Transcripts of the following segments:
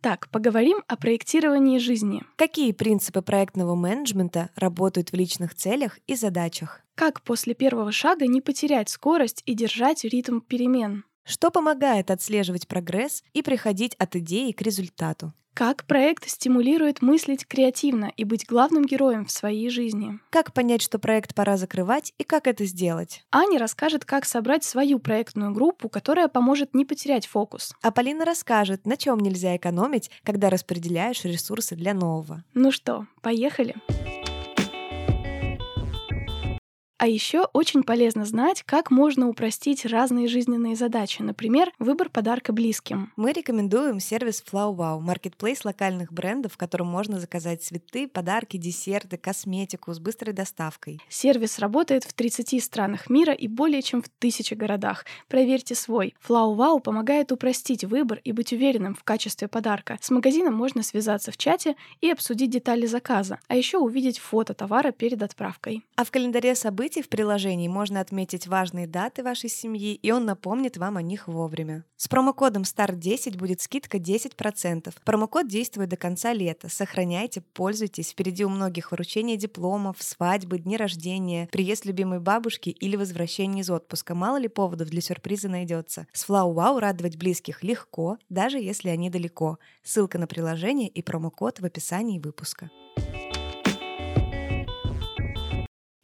Итак, поговорим о проектировании жизни. Какие принципы проектного менеджмента работают в личных целях и задачах? Как после первого шага не потерять скорость и держать ритм перемен? Что помогает отслеживать прогресс и приходить от идеи к результату? Как проект стимулирует мыслить креативно и быть главным героем в своей жизни? Как понять, что проект пора закрывать и как это сделать? Аня расскажет, как собрать свою проектную группу, которая поможет не потерять фокус. А Полина расскажет, на чем нельзя экономить, когда распределяешь ресурсы для нового. Ну что, поехали? А еще очень полезно знать, как можно упростить разные жизненные задачи, например, выбор подарка близким. Мы рекомендуем сервис FlowWow, маркетплейс локальных брендов, в котором можно заказать цветы, подарки, десерты, косметику с быстрой доставкой. Сервис работает в 30 странах мира и более чем в тысячи городах. Проверьте свой. FlowWow помогает упростить выбор и быть уверенным в качестве подарка. С магазином можно связаться в чате и обсудить детали заказа, а еще увидеть фото товара перед отправкой. А в календаре событий событий в приложении можно отметить важные даты вашей семьи, и он напомнит вам о них вовремя. С промокодом START10 будет скидка 10%. Промокод действует до конца лета. Сохраняйте, пользуйтесь. Впереди у многих вручение дипломов, свадьбы, дни рождения, приезд любимой бабушки или возвращение из отпуска. Мало ли поводов для сюрприза найдется. С FlowWow радовать близких легко, даже если они далеко. Ссылка на приложение и промокод в описании выпуска.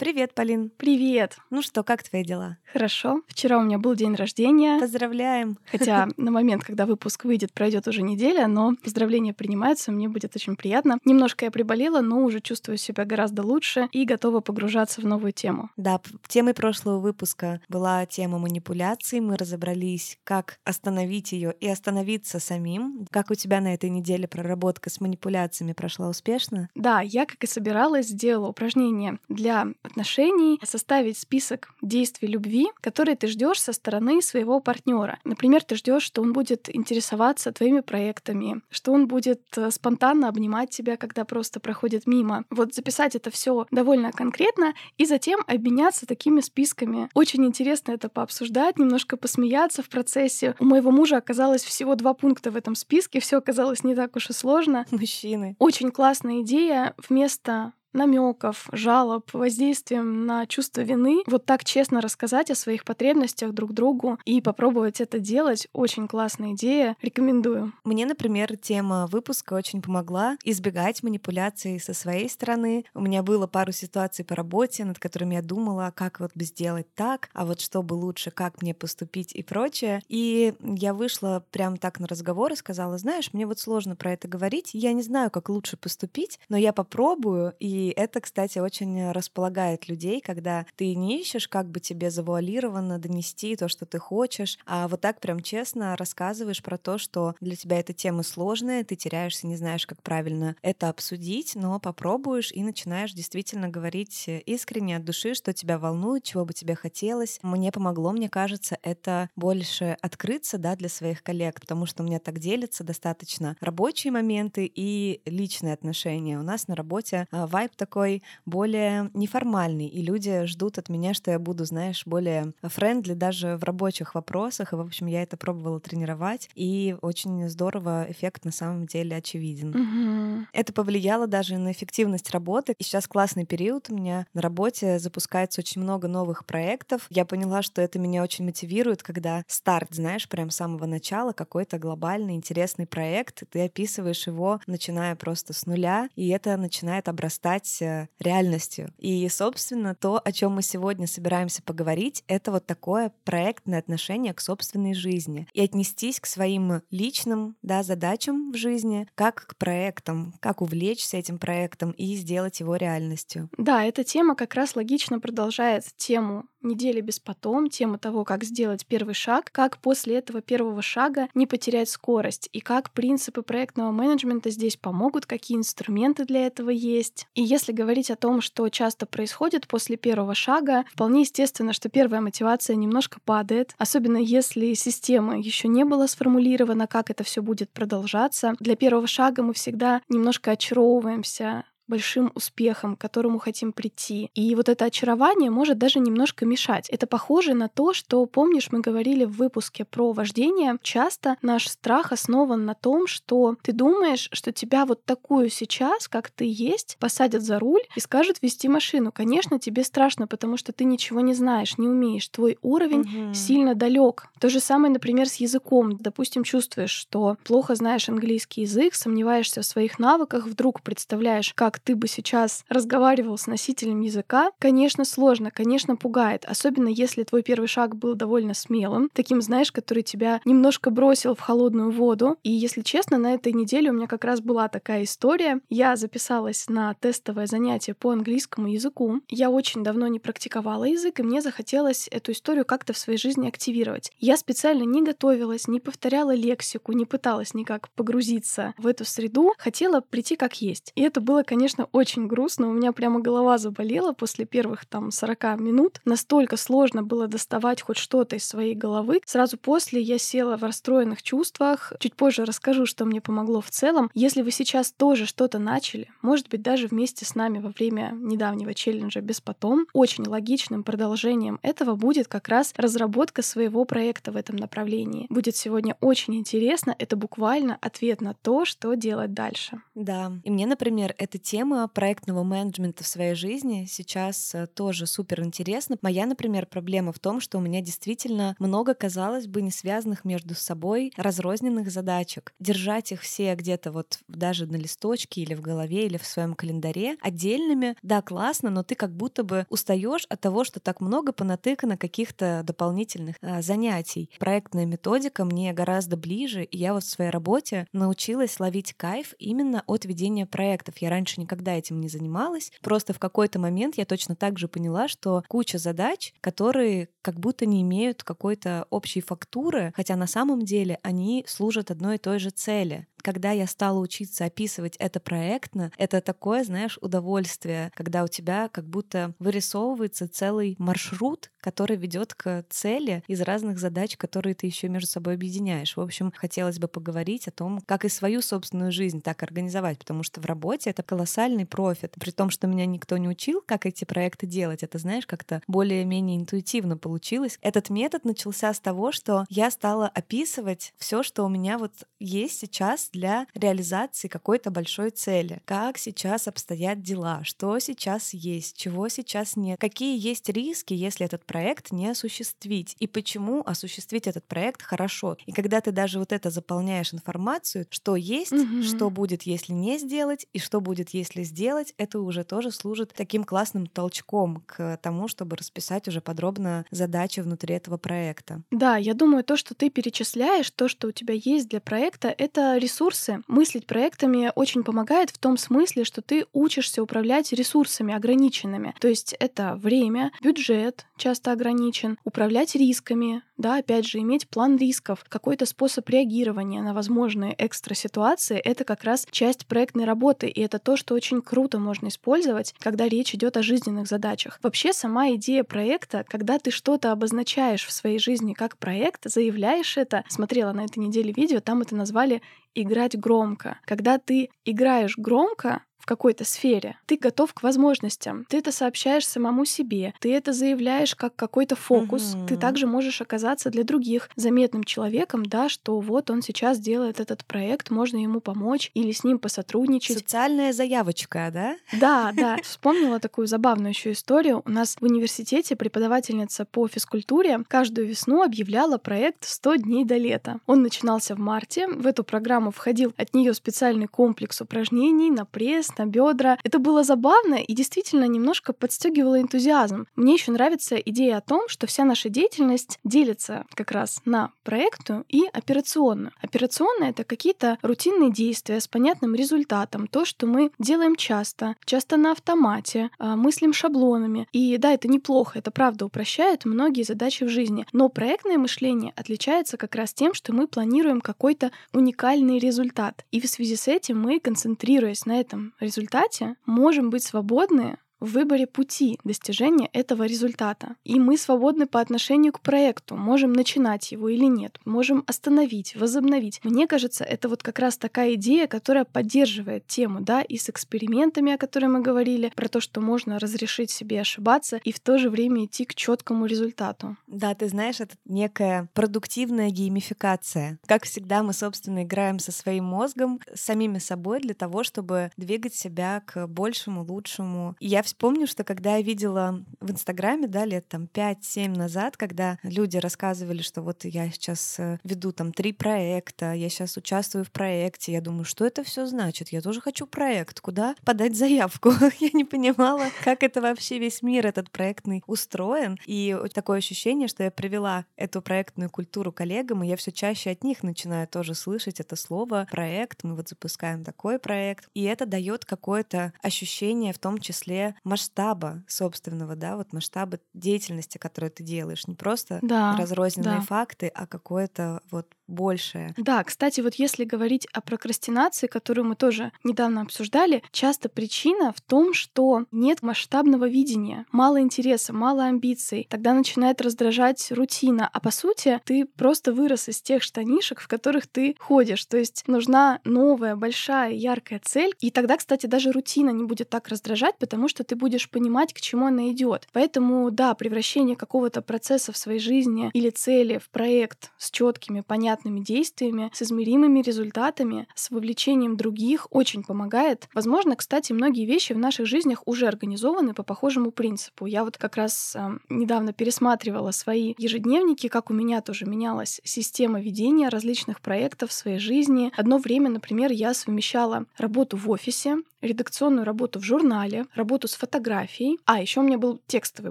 Привет, Полин. Привет. Ну что, как твои дела? Хорошо. Вчера у меня был день рождения. Поздравляем. Хотя на момент, когда выпуск выйдет, пройдет уже неделя, но поздравления принимаются, мне будет очень приятно. Немножко я приболела, но уже чувствую себя гораздо лучше и готова погружаться в новую тему. Да, темой прошлого выпуска была тема манипуляций. Мы разобрались, как остановить ее и остановиться самим. Как у тебя на этой неделе проработка с манипуляциями прошла успешно? Да, я, как и собиралась, сделала упражнение для отношений составить список действий любви, которые ты ждешь со стороны своего партнера. Например, ты ждешь, что он будет интересоваться твоими проектами, что он будет э, спонтанно обнимать тебя, когда просто проходит мимо. Вот записать это все довольно конкретно и затем обменяться такими списками. Очень интересно это пообсуждать, немножко посмеяться в процессе. У моего мужа оказалось всего два пункта в этом списке, все оказалось не так уж и сложно. Мужчины. Очень классная идея вместо намеков, жалоб, воздействием на чувство вины, вот так честно рассказать о своих потребностях друг другу и попробовать это делать. Очень классная идея. Рекомендую. Мне, например, тема выпуска очень помогла избегать манипуляций со своей стороны. У меня было пару ситуаций по работе, над которыми я думала, как вот бы сделать так, а вот что бы лучше, как мне поступить и прочее. И я вышла прям так на разговор и сказала, знаешь, мне вот сложно про это говорить, я не знаю, как лучше поступить, но я попробую, и и это, кстати, очень располагает людей, когда ты не ищешь, как бы тебе завуалированно донести то, что ты хочешь, а вот так прям честно рассказываешь про то, что для тебя эта тема сложная, ты теряешься, не знаешь, как правильно это обсудить, но попробуешь и начинаешь действительно говорить искренне от души, что тебя волнует, чего бы тебе хотелось. Мне помогло, мне кажется, это больше открыться, да, для своих коллег, потому что у меня так делятся достаточно рабочие моменты и личные отношения. У нас на работе а, вайб такой более неформальный, и люди ждут от меня, что я буду, знаешь, более friendly даже в рабочих вопросах, и, в общем, я это пробовала тренировать, и очень здорово, эффект на самом деле очевиден. Угу. Это повлияло даже на эффективность работы, и сейчас классный период у меня на работе запускается очень много новых проектов. Я поняла, что это меня очень мотивирует, когда старт, знаешь, прям с самого начала какой-то глобальный интересный проект, ты описываешь его, начиная просто с нуля, и это начинает обрастать стать э, реальностью. И, собственно, то, о чем мы сегодня собираемся поговорить, это вот такое проектное отношение к собственной жизни и отнестись к своим личным да, задачам в жизни, как к проектам, как увлечься этим проектом и сделать его реальностью. Да, эта тема как раз логично продолжает тему недели без потом, тему того, как сделать первый шаг, как после этого первого шага не потерять скорость и как принципы проектного менеджмента здесь помогут, какие инструменты для этого есть. И если говорить о том, что часто происходит после первого шага, вполне естественно, что первая мотивация немножко падает, особенно если система еще не была сформулирована, как это все будет продолжаться. Для первого шага мы всегда немножко очаровываемся большим успехом, к которому хотим прийти. И вот это очарование может даже немножко мешать. Это похоже на то, что, помнишь, мы говорили в выпуске про вождение, часто наш страх основан на том, что ты думаешь, что тебя вот такую сейчас, как ты есть, посадят за руль и скажут вести машину. Конечно, тебе страшно, потому что ты ничего не знаешь, не умеешь. Твой уровень угу. сильно далек. То же самое, например, с языком. Допустим, чувствуешь, что плохо знаешь английский язык, сомневаешься в своих навыках, вдруг представляешь, как как ты бы сейчас разговаривал с носителем языка, конечно, сложно, конечно, пугает. Особенно если твой первый шаг был довольно смелым, таким, знаешь, который тебя немножко бросил в холодную воду. И, если честно, на этой неделе у меня как раз была такая история. Я записалась на тестовое занятие по английскому языку. Я очень давно не практиковала язык, и мне захотелось эту историю как-то в своей жизни активировать. Я специально не готовилась, не повторяла лексику, не пыталась никак погрузиться в эту среду, хотела прийти как есть. И это было, конечно, конечно, очень грустно. У меня прямо голова заболела после первых там 40 минут. Настолько сложно было доставать хоть что-то из своей головы. Сразу после я села в расстроенных чувствах. Чуть позже расскажу, что мне помогло в целом. Если вы сейчас тоже что-то начали, может быть, даже вместе с нами во время недавнего челленджа без потом, очень логичным продолжением этого будет как раз разработка своего проекта в этом направлении. Будет сегодня очень интересно. Это буквально ответ на то, что делать дальше. Да. И мне, например, эта тема тема проектного менеджмента в своей жизни сейчас э, тоже супер интересна. Моя, например, проблема в том, что у меня действительно много, казалось бы, не связанных между собой разрозненных задачек. Держать их все где-то вот даже на листочке или в голове или в своем календаре отдельными, да, классно, но ты как будто бы устаешь от того, что так много понатыкано каких-то дополнительных а, занятий. Проектная методика мне гораздо ближе, и я вот в своей работе научилась ловить кайф именно от ведения проектов. Я раньше никогда этим не занималась. Просто в какой-то момент я точно так же поняла, что куча задач, которые как будто не имеют какой-то общей фактуры, хотя на самом деле они служат одной и той же цели когда я стала учиться описывать это проектно, это такое, знаешь, удовольствие, когда у тебя как будто вырисовывается целый маршрут, который ведет к цели из разных задач, которые ты еще между собой объединяешь. В общем, хотелось бы поговорить о том, как и свою собственную жизнь так организовать, потому что в работе это колоссальный профит. При том, что меня никто не учил, как эти проекты делать, это, знаешь, как-то более-менее интуитивно получилось. Этот метод начался с того, что я стала описывать все, что у меня вот есть сейчас для реализации какой-то большой цели. Как сейчас обстоят дела, что сейчас есть, чего сейчас нет, какие есть риски, если этот проект не осуществить, и почему осуществить этот проект хорошо. И когда ты даже вот это заполняешь информацию, что есть, угу. что будет, если не сделать, и что будет, если сделать, это уже тоже служит таким классным толчком к тому, чтобы расписать уже подробно задачи внутри этого проекта. Да, я думаю, то, что ты перечисляешь, то, что у тебя есть для проекта, это ресурсы. Мыслить проектами очень помогает в том смысле, что ты учишься управлять ресурсами ограниченными. То есть это время, бюджет часто ограничен, управлять рисками, да, опять же, иметь план рисков, какой-то способ реагирования на возможные экстра ситуации, это как раз часть проектной работы, и это то, что очень круто можно использовать, когда речь идет о жизненных задачах. Вообще, сама идея проекта, когда ты что-то обозначаешь в своей жизни как проект, заявляешь это, смотрела на этой неделе видео, там это назвали играть громко. Когда ты играешь громко, в какой-то сфере, ты готов к возможностям, ты это сообщаешь самому себе, ты это заявляешь как какой-то фокус, угу. ты также можешь оказаться для других заметным человеком, да, что вот он сейчас делает этот проект, можно ему помочь или с ним посотрудничать. Социальная заявочка, да? Да, да. Вспомнила такую забавную еще историю. У нас в университете преподавательница по физкультуре каждую весну объявляла проект «100 дней до лета». Он начинался в марте. В эту программу входил от нее специальный комплекс упражнений на пресс, пресс на бедра. Это было забавно и действительно немножко подстегивало энтузиазм. Мне еще нравится идея о том, что вся наша деятельность делится как раз на проектную и операционную. Операционная — это какие-то рутинные действия с понятным результатом, то, что мы делаем часто, часто на автомате, а, мыслим шаблонами. И да, это неплохо, это правда упрощает многие задачи в жизни. Но проектное мышление отличается как раз тем, что мы планируем какой-то уникальный результат. И в связи с этим мы, концентрируясь на этом результате, можем быть свободны в выборе пути достижения этого результата. И мы свободны по отношению к проекту, можем начинать его или нет, можем остановить, возобновить. Мне кажется, это вот как раз такая идея, которая поддерживает тему, да, и с экспериментами, о которых мы говорили, про то, что можно разрешить себе ошибаться и в то же время идти к четкому результату. Да, ты знаешь, это некая продуктивная геймификация. Как всегда, мы, собственно, играем со своим мозгом, самими собой для того, чтобы двигать себя к большему, лучшему. Я вспомню, что когда я видела в Инстаграме, да, лет там 5-7 назад, когда люди рассказывали, что вот я сейчас э, веду там три проекта, я сейчас участвую в проекте, я думаю, что это все значит? Я тоже хочу проект, куда подать заявку? я не понимала, как это вообще весь мир этот проектный устроен. И такое ощущение, что я привела эту проектную культуру коллегам, и я все чаще от них начинаю тоже слышать это слово проект, мы вот запускаем такой проект, и это дает какое-то ощущение в том числе масштаба собственного, да, вот масштаба деятельности, которую ты делаешь, не просто да, разрозненные да. факты, а какое-то вот большее. Да, кстати, вот если говорить о прокрастинации, которую мы тоже недавно обсуждали, часто причина в том, что нет масштабного видения, мало интереса, мало амбиций. Тогда начинает раздражать рутина, а по сути ты просто вырос из тех штанишек, в которых ты ходишь. То есть нужна новая, большая, яркая цель. И тогда, кстати, даже рутина не будет так раздражать, потому что ты будешь понимать, к чему она идет. Поэтому, да, превращение какого-то процесса в своей жизни или цели в проект с четкими, понятными понятными действиями, с измеримыми результатами, с вовлечением других очень помогает. Возможно, кстати, многие вещи в наших жизнях уже организованы по похожему принципу. Я вот как раз э, недавно пересматривала свои ежедневники, как у меня тоже менялась система ведения различных проектов в своей жизни. Одно время, например, я совмещала работу в офисе, редакционную работу в журнале, работу с фотографией, а еще у меня был текстовый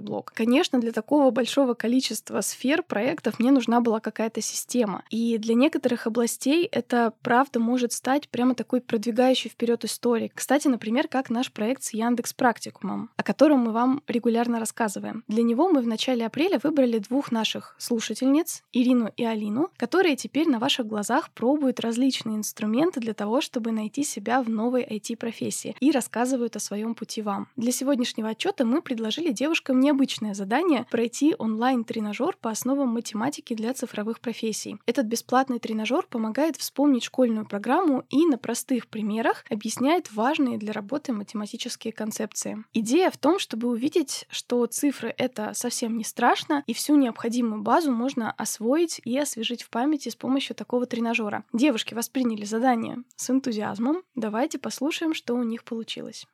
блог. Конечно, для такого большого количества сфер проектов мне нужна была какая-то система. И для некоторых областей это правда может стать прямо такой продвигающей вперед историей. Кстати, например, как наш проект с Яндекс Практикумом, о котором мы вам регулярно рассказываем. Для него мы в начале апреля выбрали двух наших слушательниц, Ирину и Алину, которые теперь на ваших глазах пробуют различные инструменты для того, чтобы найти себя в новой IT-профессии профессии и рассказывают о своем пути вам. Для сегодняшнего отчета мы предложили девушкам необычное задание пройти онлайн-тренажер по основам математики для цифровых профессий. Этот бесплатный тренажер помогает вспомнить школьную программу и на простых примерах объясняет важные для работы математические концепции. Идея в том, чтобы увидеть, что цифры — это совсем не страшно, и всю необходимую базу можно освоить и освежить в памяти с помощью такого тренажера. Девушки восприняли задание с энтузиазмом. Давайте послушаем, что у них них получилось.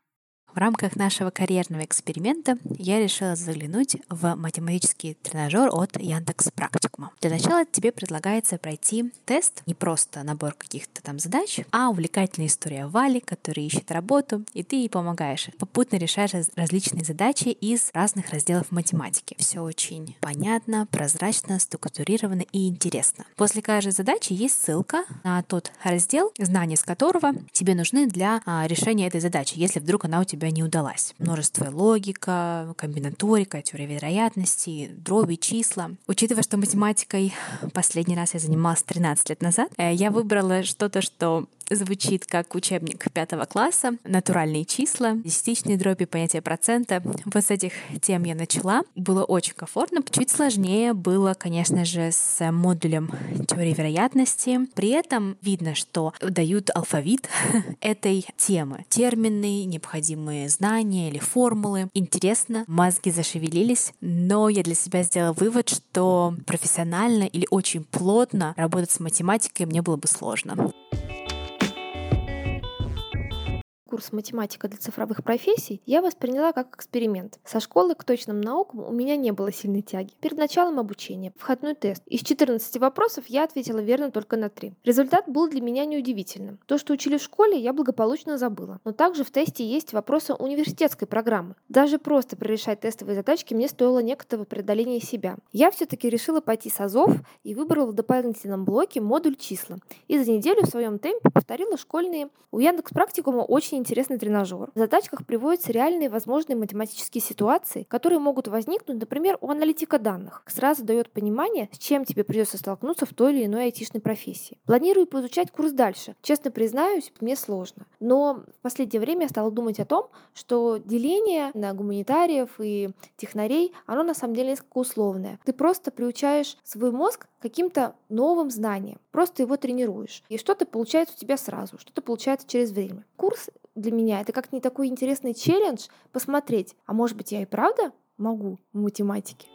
В рамках нашего карьерного эксперимента я решила заглянуть в математический тренажер от Яндекс Практикума. Для начала тебе предлагается пройти тест, не просто набор каких-то там задач, а увлекательная история Вали, которая ищет работу, и ты ей помогаешь. Попутно решаешь различные задачи из разных разделов математики. Все очень понятно, прозрачно, структурировано и интересно. После каждой задачи есть ссылка на тот раздел, знания с которого тебе нужны для а, решения этой задачи, если вдруг она у тебя тебя не удалась. Множество логика, комбинаторика, теория вероятности, дроби, числа. Учитывая, что математикой последний раз я занималась 13 лет назад, э, я выбрала что-то, что звучит как учебник пятого класса, натуральные числа, десятичные дроби, понятие процента. Вот с этих тем я начала. Было очень комфортно. Чуть сложнее было, конечно же, с модулем теории вероятности. При этом видно, что дают алфавит этой темы. Термины, необходимые знания или формулы. Интересно, мозги зашевелились, но я для себя сделала вывод, что профессионально или очень плотно работать с математикой мне было бы сложно. Курс «Математика для цифровых профессий» я восприняла как эксперимент. Со школы к точным наукам у меня не было сильной тяги. Перед началом обучения, входной тест. Из 14 вопросов я ответила верно только на 3. Результат был для меня неудивительным. То, что учили в школе, я благополучно забыла. Но также в тесте есть вопросы университетской программы. Даже просто прорешать тестовые задачки мне стоило некоторого преодоления себя. Я все-таки решила пойти с АЗОВ и выбрала в дополнительном блоке модуль числа. И за неделю в своем темпе повторила школьные. У Яндекс Практикума очень интересный тренажер. В задачках приводятся реальные возможные математические ситуации, которые могут возникнуть, например, у аналитика данных. Сразу дает понимание, с чем тебе придется столкнуться в той или иной айтишной профессии. Планирую поизучать курс дальше. Честно признаюсь, мне сложно. Но в последнее время я стала думать о том, что деление на гуманитариев и технарей, оно на самом деле несколько условное. Ты просто приучаешь свой мозг каким-то новым знаниям, просто его тренируешь. И что-то получается у тебя сразу, что-то получается через время. Курс для меня это как не такой интересный челлендж посмотреть, а может быть я и правда могу в математике.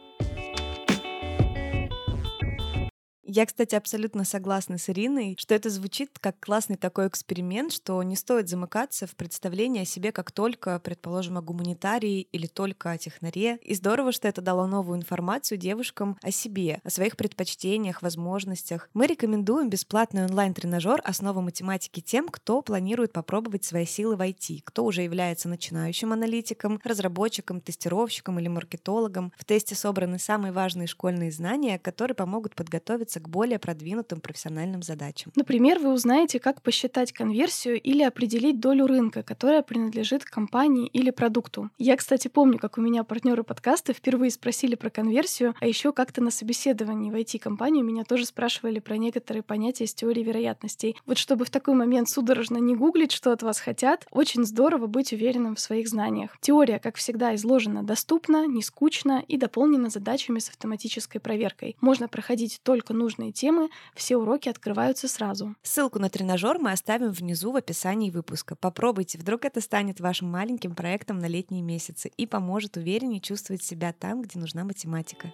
Я, кстати, абсолютно согласна с Ириной, что это звучит как классный такой эксперимент, что не стоит замыкаться в представлении о себе как только, предположим, о гуманитарии или только о технаре. И здорово, что это дало новую информацию девушкам о себе, о своих предпочтениях, возможностях. Мы рекомендуем бесплатный онлайн-тренажер «Основы математики» тем, кто планирует попробовать свои силы в IT, кто уже является начинающим аналитиком, разработчиком, тестировщиком или маркетологом. В тесте собраны самые важные школьные знания, которые помогут подготовиться к более продвинутым профессиональным задачам. Например, вы узнаете, как посчитать конверсию или определить долю рынка, которая принадлежит компании или продукту. Я, кстати, помню, как у меня партнеры подкаста впервые спросили про конверсию, а еще как-то на собеседовании в IT-компанию меня тоже спрашивали про некоторые понятия из теории вероятностей. Вот чтобы в такой момент судорожно не гуглить, что от вас хотят, очень здорово быть уверенным в своих знаниях. Теория, как всегда, изложена доступно, не скучно и дополнена задачами с автоматической проверкой. Можно проходить только нужные нужные темы, все уроки открываются сразу. Ссылку на тренажер мы оставим внизу в описании выпуска. Попробуйте, вдруг это станет вашим маленьким проектом на летние месяцы и поможет увереннее чувствовать себя там, где нужна математика.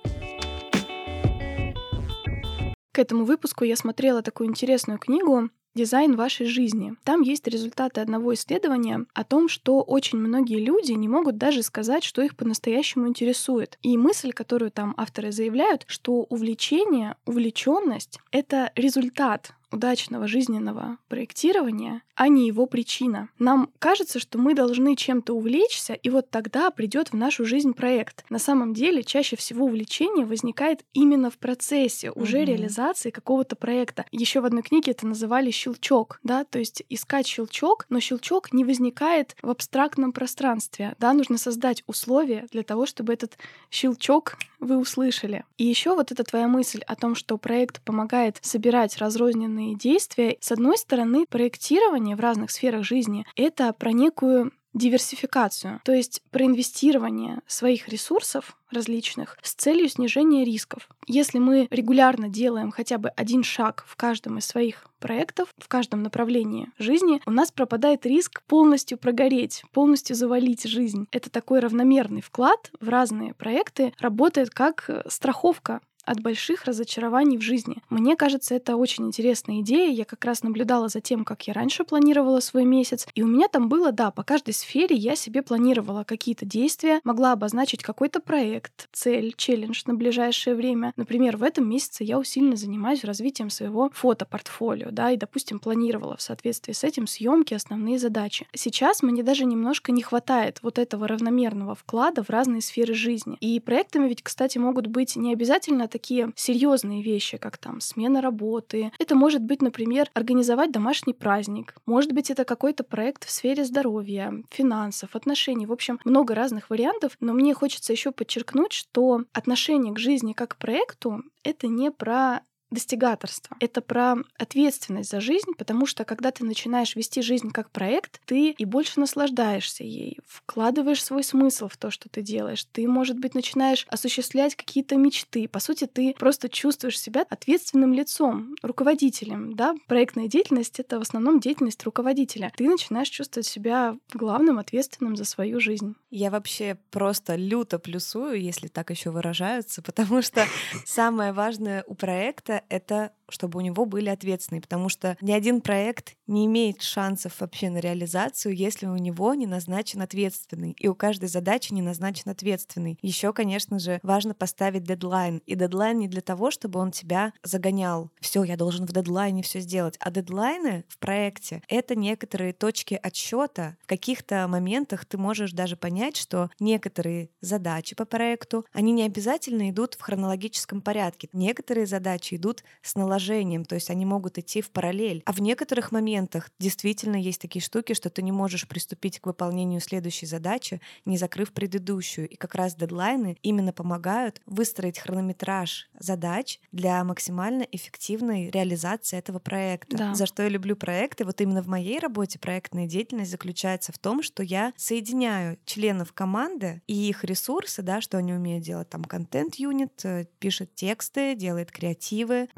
К этому выпуску я смотрела такую интересную книгу дизайн вашей жизни. Там есть результаты одного исследования о том, что очень многие люди не могут даже сказать, что их по-настоящему интересует. И мысль, которую там авторы заявляют, что увлечение, увлеченность — это результат удачного жизненного проектирования, а не его причина. Нам кажется, что мы должны чем-то увлечься, и вот тогда придет в нашу жизнь проект. На самом деле, чаще всего увлечение возникает именно в процессе уже mm-hmm. реализации какого-то проекта. Еще в одной книге это называли щелчок, да, то есть искать щелчок, но щелчок не возникает в абстрактном пространстве, да, нужно создать условия для того, чтобы этот щелчок вы услышали. И еще вот эта твоя мысль о том, что проект помогает собирать разрозненные разные действия. С одной стороны, проектирование в разных сферах жизни — это про некую диверсификацию, то есть про инвестирование своих ресурсов различных с целью снижения рисков. Если мы регулярно делаем хотя бы один шаг в каждом из своих проектов, в каждом направлении жизни, у нас пропадает риск полностью прогореть, полностью завалить жизнь. Это такой равномерный вклад в разные проекты, работает как страховка от больших разочарований в жизни. Мне кажется, это очень интересная идея. Я как раз наблюдала за тем, как я раньше планировала свой месяц. И у меня там было, да, по каждой сфере я себе планировала какие-то действия, могла обозначить какой-то проект, цель, челлендж на ближайшее время. Например, в этом месяце я усиленно занимаюсь развитием своего фотопортфолио, да, и, допустим, планировала в соответствии с этим съемки, основные задачи. Сейчас мне даже немножко не хватает вот этого равномерного вклада в разные сферы жизни. И проектами ведь, кстати, могут быть не обязательно такие серьезные вещи, как там смена работы. Это может быть, например, организовать домашний праздник. Может быть, это какой-то проект в сфере здоровья, финансов, отношений. В общем, много разных вариантов. Но мне хочется еще подчеркнуть, что отношение к жизни как к проекту — это не про достигаторство. Это про ответственность за жизнь, потому что когда ты начинаешь вести жизнь как проект, ты и больше наслаждаешься ей, вкладываешь свой смысл в то, что ты делаешь. Ты, может быть, начинаешь осуществлять какие-то мечты. По сути, ты просто чувствуешь себя ответственным лицом, руководителем. Да? Проектная деятельность — это в основном деятельность руководителя. Ты начинаешь чувствовать себя главным, ответственным за свою жизнь. Я вообще просто люто плюсую, если так еще выражаются, потому что самое важное у проекта это чтобы у него были ответственные, потому что ни один проект не имеет шансов вообще на реализацию, если у него не назначен ответственный, и у каждой задачи не назначен ответственный. Еще, конечно же, важно поставить дедлайн. И дедлайн не для того, чтобы он тебя загонял. Все, я должен в дедлайне все сделать. А дедлайны в проекте — это некоторые точки отсчета. В каких-то моментах ты можешь даже понять, что некоторые задачи по проекту, они не обязательно идут в хронологическом порядке. Некоторые задачи идут с наложением, то есть они могут идти в параллель. А в некоторых моментах действительно есть такие штуки, что ты не можешь приступить к выполнению следующей задачи, не закрыв предыдущую. И как раз дедлайны именно помогают выстроить хронометраж задач для максимально эффективной реализации этого проекта. Да. За что я люблю проекты, вот именно в моей работе проектная деятельность заключается в том, что я соединяю членов команды и их ресурсы, да, что они умеют делать, там контент-юнит, э, пишет тексты, делает креативы.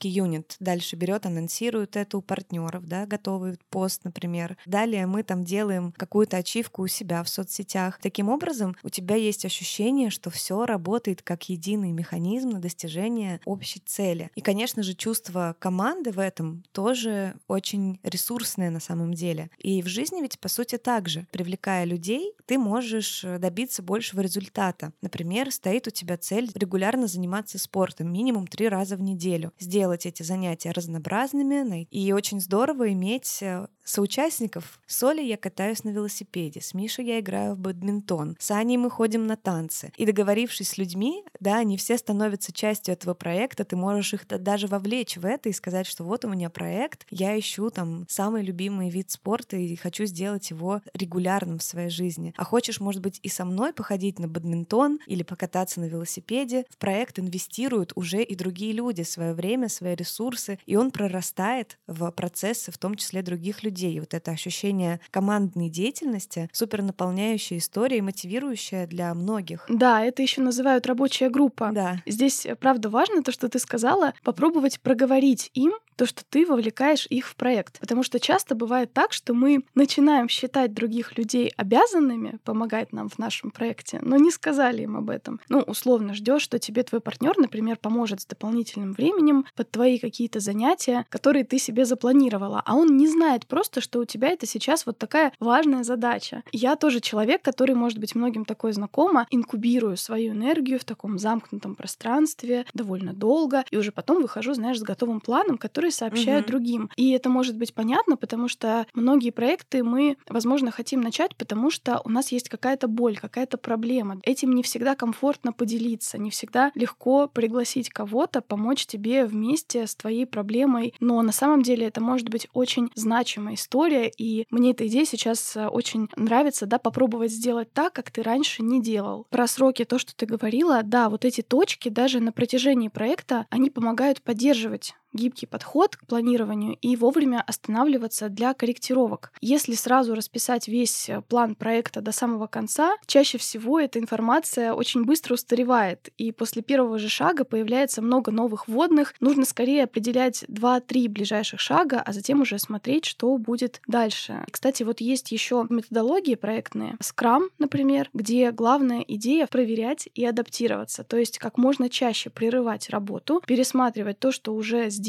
Партнерский юнит дальше берет, анонсирует это у партнеров, да, готовый пост, например. Далее мы там делаем какую-то ачивку у себя в соцсетях. Таким образом, у тебя есть ощущение, что все работает как единый механизм на достижение общей цели. И, конечно же, чувство команды в этом тоже очень ресурсное на самом деле. И в жизни ведь, по сути, так же. Привлекая людей, ты можешь э, добиться большего результата. Например, стоит у тебя цель регулярно заниматься спортом, минимум три раза в неделю. Сделать эти занятия разнообразными. И очень здорово иметь э, соучастников. С Олей я катаюсь на велосипеде, с Мишей я играю в бадминтон, с Аней мы ходим на танцы. И договорившись с людьми, да, они все становятся частью этого проекта, ты можешь их даже вовлечь в это и сказать, что вот у меня проект, я ищу там самый любимый вид спорта и хочу сделать его регулярным в своей жизни. А хочешь, может быть, и со мной походить на бадминтон или покататься на велосипеде, в проект инвестируют уже и другие люди свое время, свои ресурсы, и он прорастает в процессы, в том числе других людей людей. Вот это ощущение командной деятельности, супер наполняющая история и мотивирующая для многих. Да, это еще называют рабочая группа. Да. Здесь, э, правда, важно то, что ты сказала, попробовать проговорить им то, что ты вовлекаешь их в проект. Потому что часто бывает так, что мы начинаем считать других людей обязанными помогать нам в нашем проекте, но не сказали им об этом. Ну, условно ждешь, что тебе твой партнер, например, поможет с дополнительным временем под твои какие-то занятия, которые ты себе запланировала, а он не знает просто, что у тебя это сейчас вот такая важная задача. Я тоже человек, который, может быть, многим такой знакомо, инкубирую свою энергию в таком замкнутом пространстве довольно долго, и уже потом выхожу, знаешь, с готовым планом, который которые сообщают угу. другим. И это может быть понятно, потому что многие проекты мы, возможно, хотим начать, потому что у нас есть какая-то боль, какая-то проблема. Этим не всегда комфортно поделиться, не всегда легко пригласить кого-то помочь тебе вместе с твоей проблемой. Но на самом деле это может быть очень значимая история, и мне эта идея сейчас э, очень нравится, да, попробовать сделать так, как ты раньше не делал. Про сроки, то, что ты говорила, да, вот эти точки даже на протяжении проекта, они помогают поддерживать гибкий подход к планированию и вовремя останавливаться для корректировок. Если сразу расписать весь э, план проекта до самого конца, чаще всего эта информация очень быстро устаревает, и после первого же шага появляется много новых вводных. Нужно скорее определять 2-3 ближайших шага, а затем уже смотреть, что будет дальше. Кстати, вот есть еще методологии проектные, Scrum, например, где главная идея проверять и адаптироваться, то есть как можно чаще прерывать работу, пересматривать то, что уже сделано,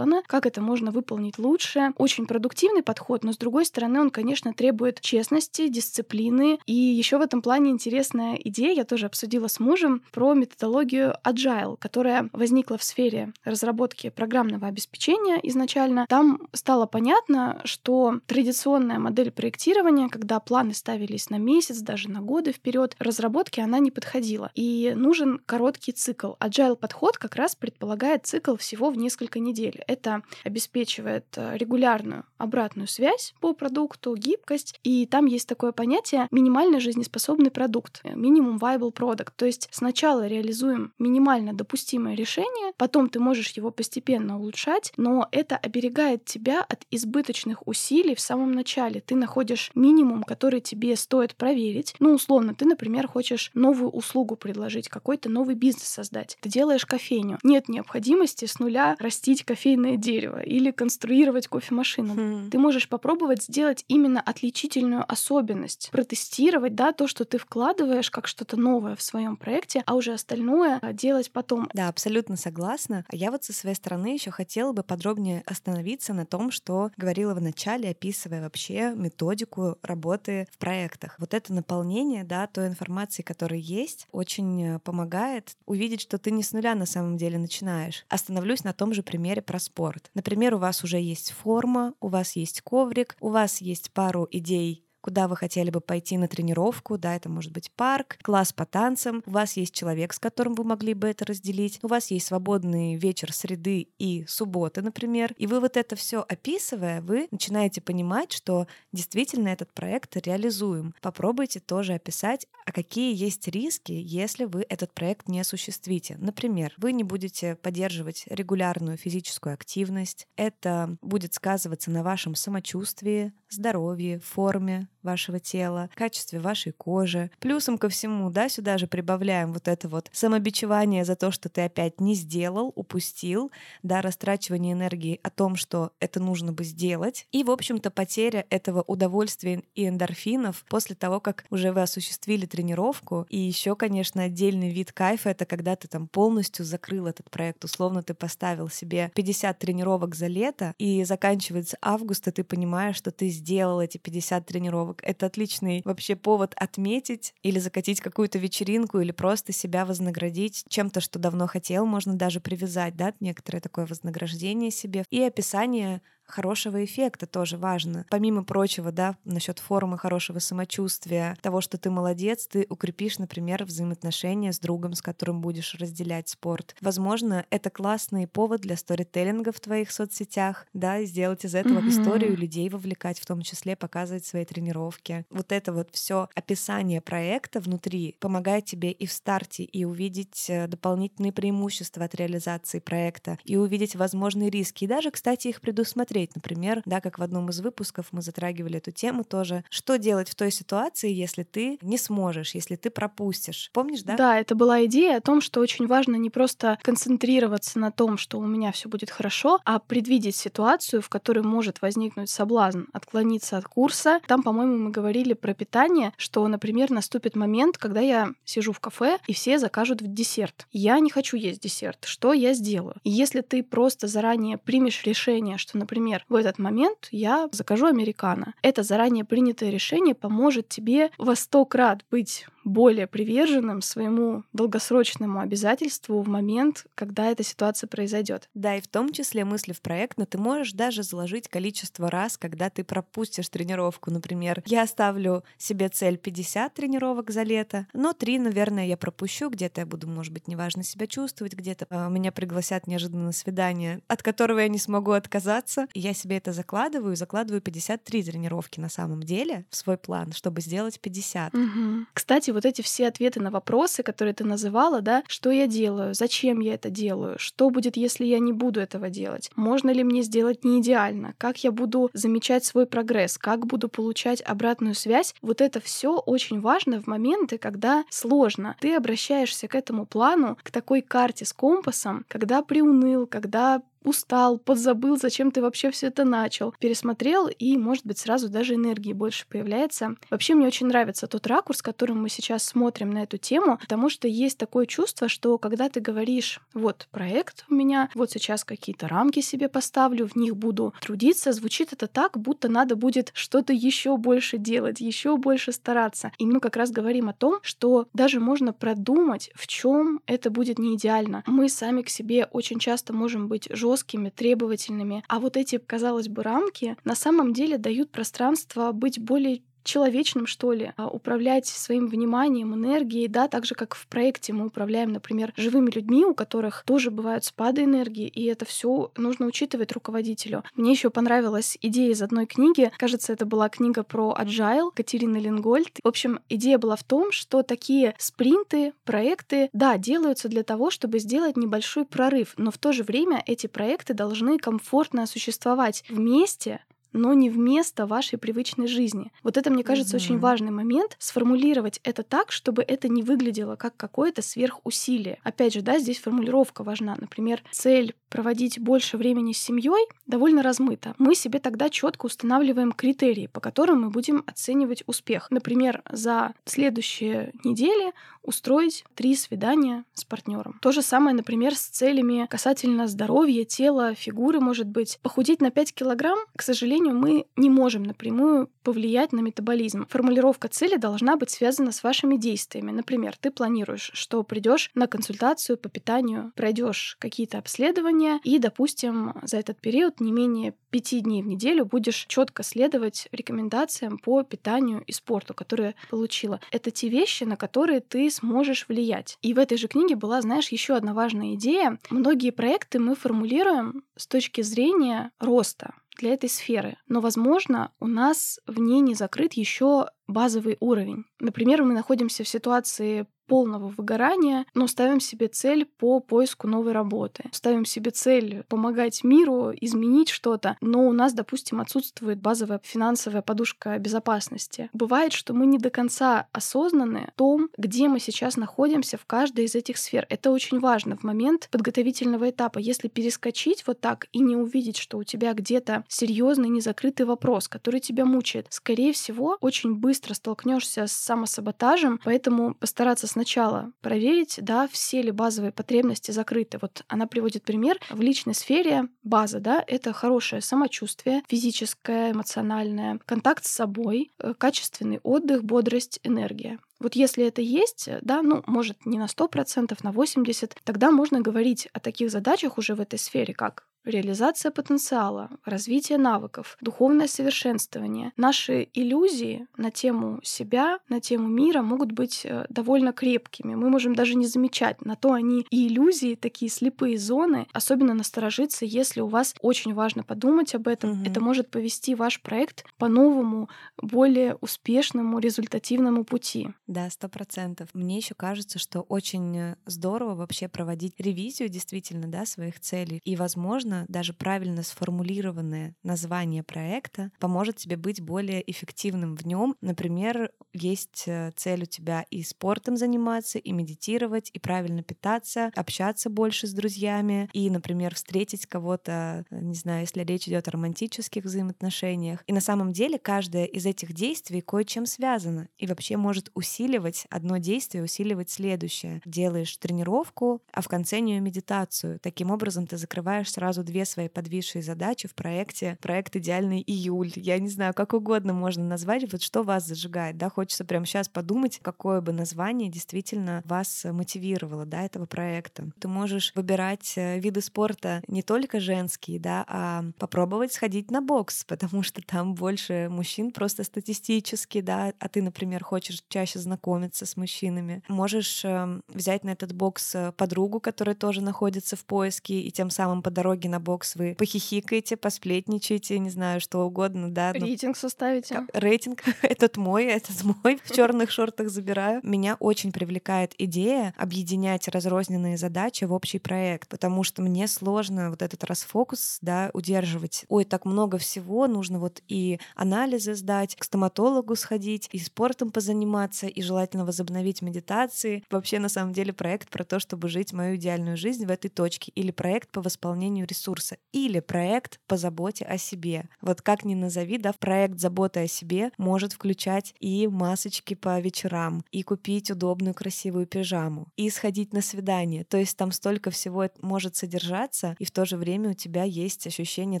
как это можно выполнить лучше. Очень продуктивный подход, но с другой стороны он, конечно, требует честности, дисциплины. И еще в этом плане интересная идея, я тоже обсудила с мужем, про методологию Agile, которая возникла в сфере разработки программного обеспечения изначально. Там стало понятно, что традиционная модель проектирования, когда планы ставились на месяц, даже на годы вперед, разработки она не подходила. И нужен короткий цикл. Agile подход как раз предполагает цикл всего в несколько недель деле. Это обеспечивает э, регулярную обратную связь по продукту, гибкость, и там есть такое понятие минимально жизнеспособный продукт, минимум viable product. То есть сначала реализуем минимально допустимое решение, потом ты можешь его постепенно улучшать, но это оберегает тебя от избыточных усилий в самом начале. Ты находишь минимум, который тебе стоит проверить. Ну, условно, ты, например, хочешь новую услугу предложить, какой-то новый бизнес создать. Ты делаешь кофейню. Нет необходимости с нуля растить кофейню кофейное дерево или конструировать кофемашину. Хм. Ты можешь попробовать сделать именно отличительную особенность, протестировать, да, то, что ты вкладываешь как что-то новое в своем проекте, а уже остальное а, делать потом. Да, абсолютно согласна. А я вот со своей стороны еще хотела бы подробнее остановиться на том, что говорила в начале, описывая вообще методику работы в проектах. Вот это наполнение, да, той информации, которая есть, очень э, помогает увидеть, что ты не с нуля на самом деле начинаешь. Остановлюсь на том же примере про спорт. Например, у вас уже есть форма, у вас есть коврик, у вас есть пару идей куда вы хотели бы пойти на тренировку, да, это может быть парк, класс по танцам, у вас есть человек, с которым вы могли бы это разделить, у вас есть свободный вечер среды и субботы, например, и вы вот это все описывая, вы начинаете понимать, что действительно этот проект реализуем. Попробуйте тоже описать, а какие есть риски, если вы этот проект не осуществите. Например, вы не будете поддерживать регулярную физическую активность, это будет сказываться на вашем самочувствии, здоровье, форме, вашего тела, качестве вашей кожи. Плюсом ко всему, да, сюда же прибавляем вот это вот самобичевание за то, что ты опять не сделал, упустил, да, растрачивание энергии о том, что это нужно бы сделать. И, в общем-то, потеря этого удовольствия и эндорфинов после того, как уже вы осуществили тренировку. И еще, конечно, отдельный вид кайфа — это когда ты там полностью закрыл этот проект. Условно, ты поставил себе 50 тренировок за лето, и заканчивается август, и ты понимаешь, что ты сделал эти 50 тренировок тренировок. Это отличный вообще повод отметить или закатить какую-то вечеринку или просто себя вознаградить чем-то, что давно хотел. Можно даже привязать, да, некоторое такое вознаграждение себе. И описание хорошего эффекта тоже важно. Помимо прочего, да, насчет формы хорошего самочувствия, того, что ты молодец, ты укрепишь, например, взаимоотношения с другом, с которым будешь разделять спорт. Возможно, это классный повод для сторителлинга в твоих соцсетях, да, и сделать из этого mm-hmm. историю людей вовлекать, в том числе показывать свои тренировки. Вот это вот все описание проекта внутри помогает тебе и в старте, и увидеть э, дополнительные преимущества от реализации проекта, и увидеть возможные риски, и даже, кстати, их предусмотреть посмотреть, например, да, как в одном из выпусков мы затрагивали эту тему тоже, что делать в той ситуации, если ты не сможешь, если ты пропустишь. Помнишь, да? Да, это была идея о том, что очень важно не просто концентрироваться на том, что у меня все будет хорошо, а предвидеть ситуацию, в которой может возникнуть соблазн отклониться от курса. Там, по-моему, мы говорили про питание, что, например, наступит момент, когда я сижу в кафе, и все закажут в десерт. Я не хочу есть десерт. Что я сделаю? И если ты просто заранее примешь решение, что, например, например, в этот момент я закажу американо. Это заранее принятое решение поможет тебе во сто крат быть более приверженным своему долгосрочному обязательству в момент, когда эта ситуация произойдет. Да, и в том числе мысли в проект, но ты можешь даже заложить количество раз, когда ты пропустишь тренировку. Например, я ставлю себе цель 50 тренировок за лето, но 3, наверное, я пропущу, где-то я буду, может быть, неважно себя чувствовать, где-то э, меня пригласят неожиданно на свидание, от которого я не смогу отказаться. И я себе это закладываю, закладываю 53 тренировки на самом деле в свой план, чтобы сделать 50. Угу. Кстати, вот эти все ответы на вопросы, которые ты называла, да, что я делаю, зачем я это делаю, что будет, если я не буду этого делать, можно ли мне сделать не идеально, как я буду замечать свой прогресс, как буду получать обратную связь, вот это все очень важно в моменты, когда сложно. Ты обращаешься к этому плану, к такой карте с компасом, когда приуныл, когда устал, подзабыл, зачем ты вообще все это начал. Пересмотрел, и, может быть, сразу даже энергии больше появляется. Вообще, мне очень нравится тот ракурс, которым мы сейчас смотрим на эту тему, потому что есть такое чувство, что когда ты говоришь, вот проект у меня, вот сейчас какие-то рамки себе поставлю, в них буду трудиться, звучит это так, будто надо будет что-то еще больше делать, еще больше стараться. И мы как раз говорим о том, что даже можно продумать, в чем это будет не идеально. Мы сами к себе очень часто можем быть жесткими жесткими, требовательными. А вот эти, казалось бы, рамки на самом деле дают пространство быть более человечным, что ли, а, управлять своим вниманием, энергией, да, так же, как в проекте мы управляем, например, живыми людьми, у которых тоже бывают спады энергии, и это все нужно учитывать руководителю. Мне еще понравилась идея из одной книги, кажется, это была книга про agile Катерины Лингольд. В общем, идея была в том, что такие спринты, проекты, да, делаются для того, чтобы сделать небольшой прорыв, но в то же время эти проекты должны комфортно существовать вместе, но не вместо вашей привычной жизни. Вот это, мне кажется, mm-hmm. очень важный момент. Сформулировать это так, чтобы это не выглядело как какое-то сверхусилие. Опять же, да, здесь формулировка важна. Например, цель проводить больше времени с семьей довольно размыта. Мы себе тогда четко устанавливаем критерии, по которым мы будем оценивать успех. Например, за следующие недели устроить три свидания с партнером. То же самое, например, с целями касательно здоровья, тела, фигуры, может быть. Похудеть на 5 килограмм, к сожалению, мы не можем напрямую повлиять на метаболизм. Формулировка цели должна быть связана с вашими действиями. Например, ты планируешь, что придешь на консультацию по питанию, пройдешь какие-то обследования и, допустим, за этот период не менее пяти дней в неделю будешь четко следовать рекомендациям по питанию и спорту, которые получила. Это те вещи, на которые ты сможешь влиять. И в этой же книге была, знаешь, еще одна важная идея. Многие проекты мы формулируем с точки зрения роста для этой сферы. Но, возможно, у нас в ней не закрыт еще базовый уровень. Например, мы находимся в ситуации полного выгорания, но ставим себе цель по поиску новой работы. Ставим себе цель помогать миру, изменить что-то, но у нас, допустим, отсутствует базовая финансовая подушка безопасности. Бывает, что мы не до конца осознаны в том, где мы сейчас находимся в каждой из этих сфер. Это очень важно в момент подготовительного этапа. Если перескочить вот так и не увидеть, что у тебя где-то серьезный незакрытый вопрос, который тебя мучает, скорее всего, очень быстро столкнешься с самосаботажем, поэтому постараться сначала проверить, да, все ли базовые потребности закрыты. Вот она приводит пример. В личной сфере база, да, это хорошее самочувствие, физическое, эмоциональное, контакт с собой, э, качественный отдых, бодрость, энергия. Вот если это есть, да, ну, может, не на 100%, на 80%, тогда можно говорить о таких задачах уже в этой сфере, как реализация потенциала, развитие навыков, духовное совершенствование. Наши иллюзии на тему себя, на тему мира могут быть э, довольно крепкими. Мы можем даже не замечать, на то они и иллюзии, такие слепые зоны. Особенно насторожиться, если у вас очень важно подумать об этом. Угу. Это может повести ваш проект по новому, более успешному, результативному пути. Да, сто процентов. Мне еще кажется, что очень э, здорово вообще проводить ревизию действительно, да, своих целей. И, возможно, даже правильно сформулированное название проекта поможет тебе быть более эффективным в нем. Например, есть э, цель у тебя и спортом заниматься, и медитировать, и правильно питаться, общаться больше с друзьями, и, например, встретить кого-то, э, не знаю, если речь идет о романтических взаимоотношениях. И на самом деле каждое из этих действий кое-чем связано и вообще может усиливать одно действие, усиливать следующее. Делаешь тренировку, а в конце нее медитацию. Таким образом ты закрываешь сразу две свои подвисшие задачи в проекте. Проект «Идеальный июль». Я не знаю, как угодно можно назвать. Вот что вас зажигает, да? Хочется прямо сейчас подумать, какое бы название действительно вас мотивировало, да, этого проекта. Ты можешь выбирать э, виды спорта не только женские, да, а попробовать сходить на бокс, потому что там больше мужчин просто статистически, да, а ты, например, хочешь чаще знакомиться с мужчинами. Можешь э, взять на этот бокс э, подругу, которая тоже находится в поиске, и тем самым по дороге на бокс вы похихикаете, посплетничаете, не знаю, что угодно, да. Рейтинг составите. Рейтинг этот мой, этот мой, в черных шортах забираю. Меня очень привлекает идея объединять разрозненные задачи в общий проект, потому что мне сложно вот этот расфокус, да, удерживать. Ой, так много всего, нужно вот и анализы сдать, к стоматологу сходить, и спортом позаниматься, и желательно возобновить медитации. Вообще, на самом деле, проект про то, чтобы жить мою идеальную жизнь в этой точке, или проект по восполнению ресурса или проект по заботе о себе. Вот как ни назови, да, проект заботы о себе может включать и масочки по вечерам, и купить удобную красивую пижаму, и сходить на свидание. То есть там столько всего может содержаться, и в то же время у тебя есть ощущение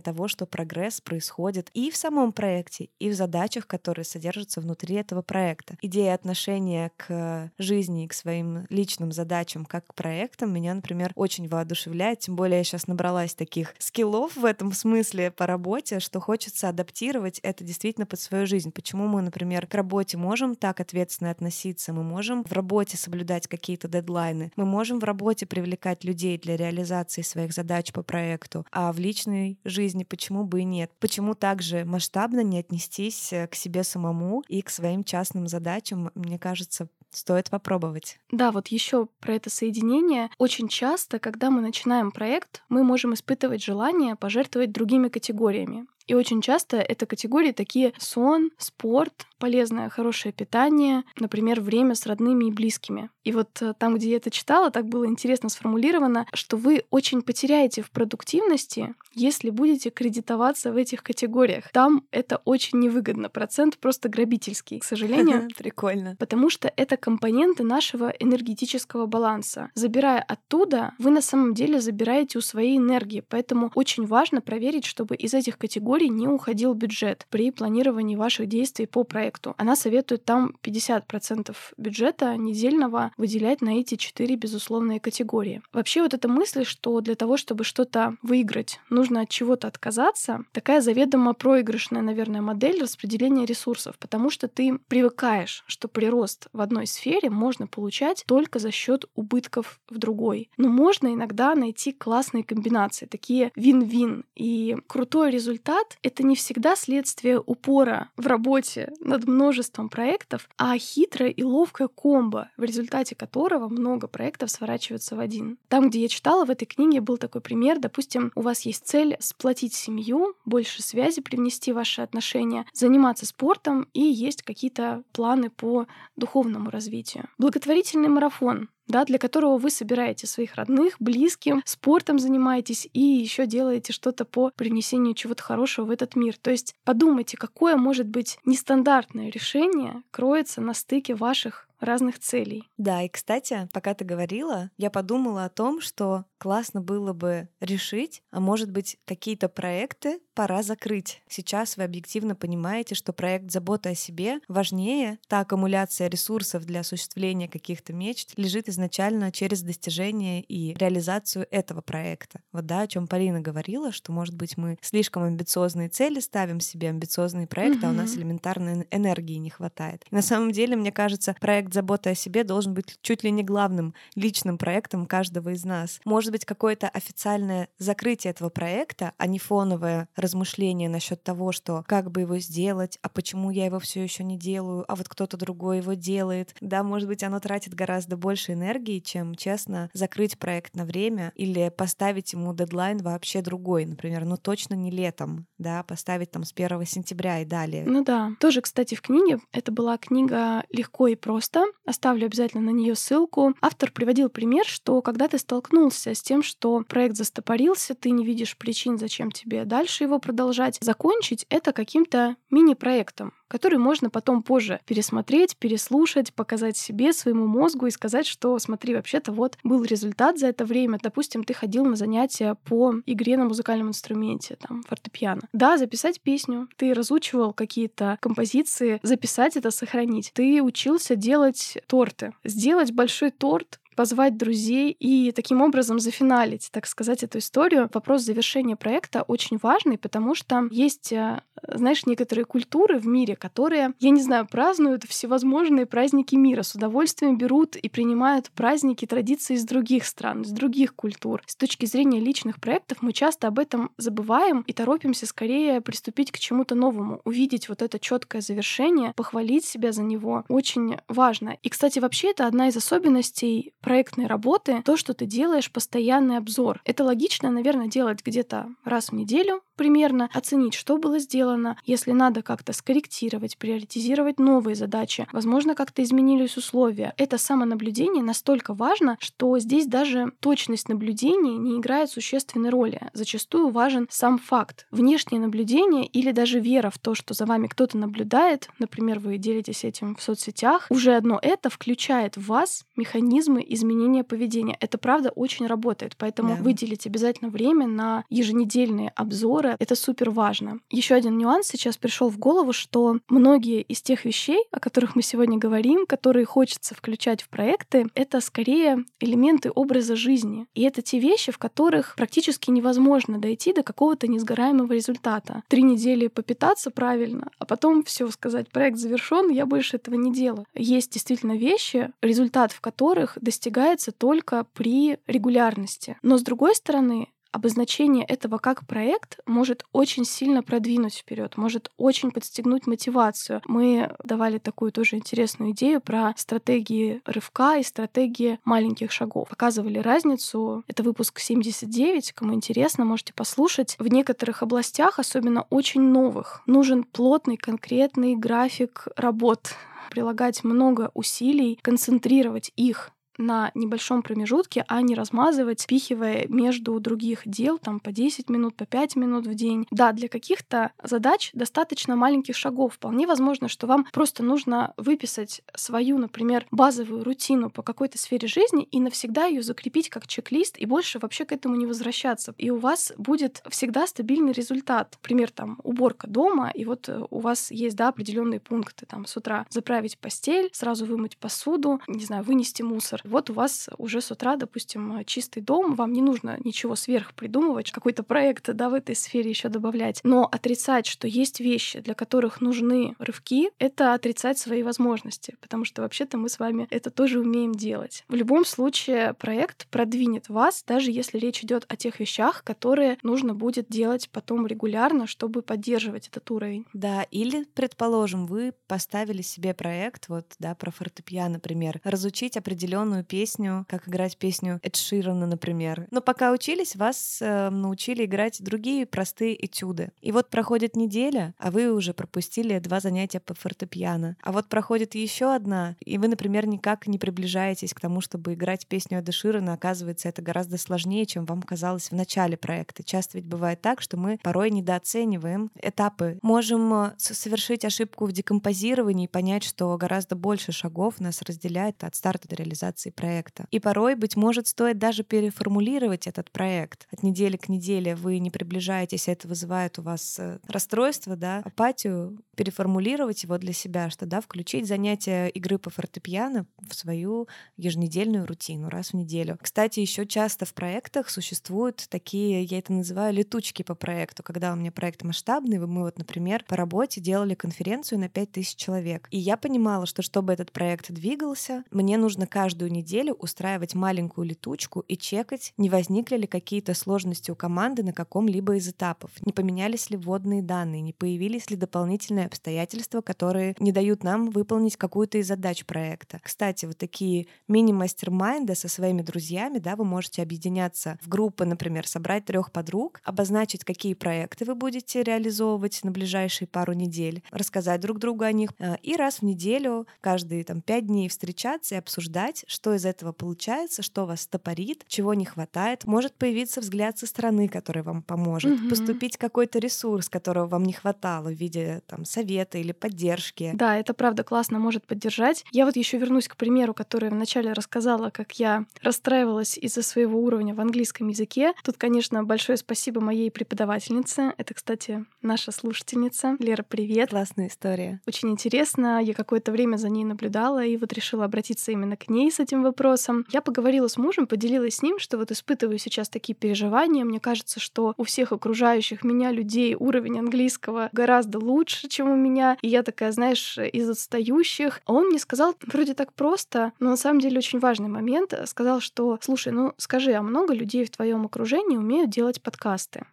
того, что прогресс происходит и в самом проекте, и в задачах, которые содержатся внутри этого проекта. Идея отношения к жизни и к своим личным задачам как к проектам меня, например, очень воодушевляет, тем более я сейчас набралась таких скиллов в этом смысле по работе, что хочется адаптировать это действительно под свою жизнь. Почему мы, например, к работе можем так ответственно относиться, мы можем в работе соблюдать какие-то дедлайны, мы можем в работе привлекать людей для реализации своих задач по проекту, а в личной жизни почему бы и нет? Почему также масштабно не отнестись к себе самому и к своим частным задачам? Мне кажется, стоит попробовать. Да, вот еще про это соединение. Очень часто, когда мы начинаем проект, мы можем испытывать желание пожертвовать другими категориями. И очень часто это категории такие сон, спорт, полезное, хорошее питание, например, время с родными и близкими. И вот э, там, где я это читала, так было интересно сформулировано, что вы очень потеряете в продуктивности, если будете кредитоваться в этих категориях. Там это очень невыгодно. Процент просто грабительский, к сожалению. Прикольно. Потому что это компоненты нашего энергетического баланса. Забирая оттуда, вы на самом деле забираете у своей энергии. Поэтому очень важно проверить, чтобы из этих категорий не уходил бюджет при планировании ваших действий по проекту проекту. Она советует там 50% бюджета недельного выделять на эти четыре безусловные категории. Вообще вот эта мысль, что для того, чтобы что-то выиграть, нужно от чего-то отказаться, такая заведомо проигрышная, наверное, модель распределения ресурсов, потому что ты привыкаешь, что прирост в одной сфере можно получать только за счет убытков в другой. Но можно иногда найти классные комбинации, такие вин-вин. И крутой результат — это не всегда следствие упора в работе над множеством проектов, а хитрая и ловкая комбо, в результате которого много проектов сворачиваются в один. Там, где я читала в этой книге, был такой пример. Допустим, у вас есть цель сплотить семью, больше связи привнести в ваши отношения, заниматься спортом и есть какие-то планы по духовному развитию. Благотворительный марафон да, для которого вы собираете своих родных, близким, спортом занимаетесь и еще делаете что-то по принесению чего-то хорошего в этот мир. То есть подумайте, какое может быть нестандартное решение кроется на стыке ваших разных целей. Да, и, кстати, пока ты говорила, я подумала о том, что классно было бы решить, а может быть, какие-то проекты пора закрыть. Сейчас вы объективно понимаете, что проект заботы о себе важнее, та аккумуляция ресурсов для осуществления каких-то мечт лежит изначально через достижение и реализацию этого проекта. Вот да, о чем Полина говорила, что, может быть, мы слишком амбициозные цели ставим себе, амбициозные проекты, mm-hmm. а у нас элементарной энергии не хватает. И на самом деле, мне кажется, проект заботы о себе должен быть чуть ли не главным личным проектом каждого из нас. Может быть, какое-то официальное закрытие этого проекта, а не фоновое размышление насчет того, что как бы его сделать, а почему я его все еще не делаю, а вот кто-то другой его делает. Да, может быть, оно тратит гораздо больше энергии, чем честно закрыть проект на время или поставить ему дедлайн вообще другой, например, ну точно не летом, да, поставить там с 1 сентября и далее. Ну да. Тоже, кстати, в книге, это была книга «Легко и просто», оставлю обязательно на нее ссылку. Автор приводил пример, что когда ты столкнулся с тем, что проект застопорился, ты не видишь причин, зачем тебе дальше его продолжать, закончить это каким-то мини-проектом который можно потом позже пересмотреть, переслушать, показать себе, своему мозгу и сказать, что смотри, вообще-то вот был результат за это время. Допустим, ты ходил на занятия по игре на музыкальном инструменте, там, фортепиано. Да, записать песню. Ты разучивал какие-то композиции, записать это, сохранить. Ты учился делать торты. Сделать большой торт позвать друзей и таким образом зафиналить, так сказать, эту историю. Вопрос завершения проекта очень важный, потому что есть, э, знаешь, некоторые культуры в мире, которые, я не знаю, празднуют всевозможные праздники мира, с удовольствием берут и принимают праздники, традиции из других стран, из других культур. С точки зрения личных проектов мы часто об этом забываем и торопимся скорее приступить к чему-то новому, увидеть вот это четкое завершение, похвалить себя за него очень важно. И, кстати, вообще это одна из особенностей проектной работы то, что ты делаешь постоянный обзор. Это логично, наверное, делать где-то раз в неделю примерно, оценить, что было сделано, если надо как-то скорректировать, приоритизировать новые задачи, возможно, как-то изменились условия. Это самонаблюдение настолько важно, что здесь даже точность наблюдения не играет существенной роли. Зачастую важен сам факт. Внешнее наблюдение или даже вера в то, что за вами кто-то наблюдает, например, вы делитесь этим в соцсетях, уже одно это включает в вас механизмы изменения поведения. Это правда очень работает, поэтому да. выделить обязательно время на еженедельные обзоры. Это супер важно. Еще один нюанс сейчас пришел в голову, что многие из тех вещей, о которых мы сегодня говорим, которые хочется включать в проекты, это скорее элементы образа жизни. И это те вещи, в которых практически невозможно дойти до какого-то несгораемого результата. Три недели попитаться правильно, а потом все сказать, проект завершен, я больше этого не делаю. Есть действительно вещи, результат в которых достигается достигается только при регулярности. Но с другой стороны, обозначение этого как проект может очень сильно продвинуть вперед, может очень подстегнуть мотивацию. Мы давали такую тоже интересную идею про стратегии рывка и стратегии маленьких шагов. Показывали разницу. Это выпуск 79. Кому интересно, можете послушать. В некоторых областях, особенно очень новых, нужен плотный, конкретный график работ прилагать много усилий, концентрировать их на небольшом промежутке, а не размазывать, спихивая между других дел там по 10 минут, по 5 минут в день. Да, для каких-то задач достаточно маленьких шагов. Вполне возможно, что вам просто нужно выписать свою, например, базовую рутину по какой-то сфере жизни и навсегда ее закрепить как чек-лист и больше вообще к этому не возвращаться. И у вас будет всегда стабильный результат. Например, там уборка дома, и вот э, у вас есть да, определенные пункты. Там с утра заправить постель, сразу вымыть посуду, не знаю, вынести мусор. Вот у вас уже с утра, допустим, чистый дом, вам не нужно ничего сверх придумывать, какой-то проект да, в этой сфере еще добавлять. Но отрицать, что есть вещи, для которых нужны рывки, это отрицать свои возможности, потому что вообще-то мы с вами это тоже умеем делать. В любом случае проект продвинет вас, даже если речь идет о тех вещах, которые нужно будет делать потом регулярно, чтобы поддерживать этот уровень. Да, или, предположим, вы поставили себе проект, вот, да, про фортепиано, например, разучить определенную определенную песню, как играть песню Эд Ширана, например. Но пока учились, вас э, научили играть другие простые этюды. И вот проходит неделя, а вы уже пропустили два занятия по фортепиано. А вот проходит еще одна, и вы, например, никак не приближаетесь к тому, чтобы играть песню Эда Ширана. Оказывается, это гораздо сложнее, чем вам казалось в начале проекта. Часто ведь бывает так, что мы порой недооцениваем этапы. Можем э, совершить ошибку в декомпозировании и понять, что гораздо больше шагов нас разделяет от старта до реализации реализации проекта. И порой, быть может, стоит даже переформулировать этот проект. От недели к неделе вы не приближаетесь, это вызывает у вас э, расстройство, да, апатию, переформулировать его для себя, что да, включить занятия игры по фортепиано в свою еженедельную рутину раз в неделю. Кстати, еще часто в проектах существуют такие, я это называю летучки по проекту, когда у меня проект масштабный, мы вот, например, по работе делали конференцию на 5000 человек. И я понимала, что чтобы этот проект двигался, мне нужно каждую неделю устраивать маленькую летучку и чекать, не возникли ли какие-то сложности у команды на каком-либо из этапов, не поменялись ли вводные данные, не появились ли дополнительные обстоятельства, которые не дают нам выполнить какую-то из задач проекта. Кстати, вот такие мини-мастер-майнды со своими друзьями, да, вы можете объединяться в группы, например, собрать трех подруг, обозначить, какие проекты вы будете реализовывать на ближайшие пару недель, рассказать друг другу о них, а, и раз в неделю, каждые там пять дней встречаться и обсуждать, что из этого получается, что вас стопорит, чего не хватает. Может появиться взгляд со стороны, который вам поможет, угу. поступить какой-то ресурс, которого вам не хватало в виде там совета или поддержки. Да, это правда классно может поддержать. Я вот еще вернусь к примеру, который вначале рассказала, как я расстраивалась из-за своего уровня в английском языке. Тут, конечно, большое спасибо моей преподавательнице. Это, кстати, наша слушательница. Лера, привет. Классная история. Очень интересно. Я какое-то время за ней наблюдала и вот решила обратиться именно к ней с этим вопросом. Я поговорила с мужем, поделилась с ним, что вот испытываю сейчас такие переживания. Мне кажется, что у всех окружающих меня людей уровень английского гораздо лучше, чем у меня. И я такая, знаешь, из отстающих. Он мне сказал вроде так просто, но на самом деле очень важный момент. Сказал, что, слушай, ну скажи, а много людей в твоем окружении умеют делать подкасты?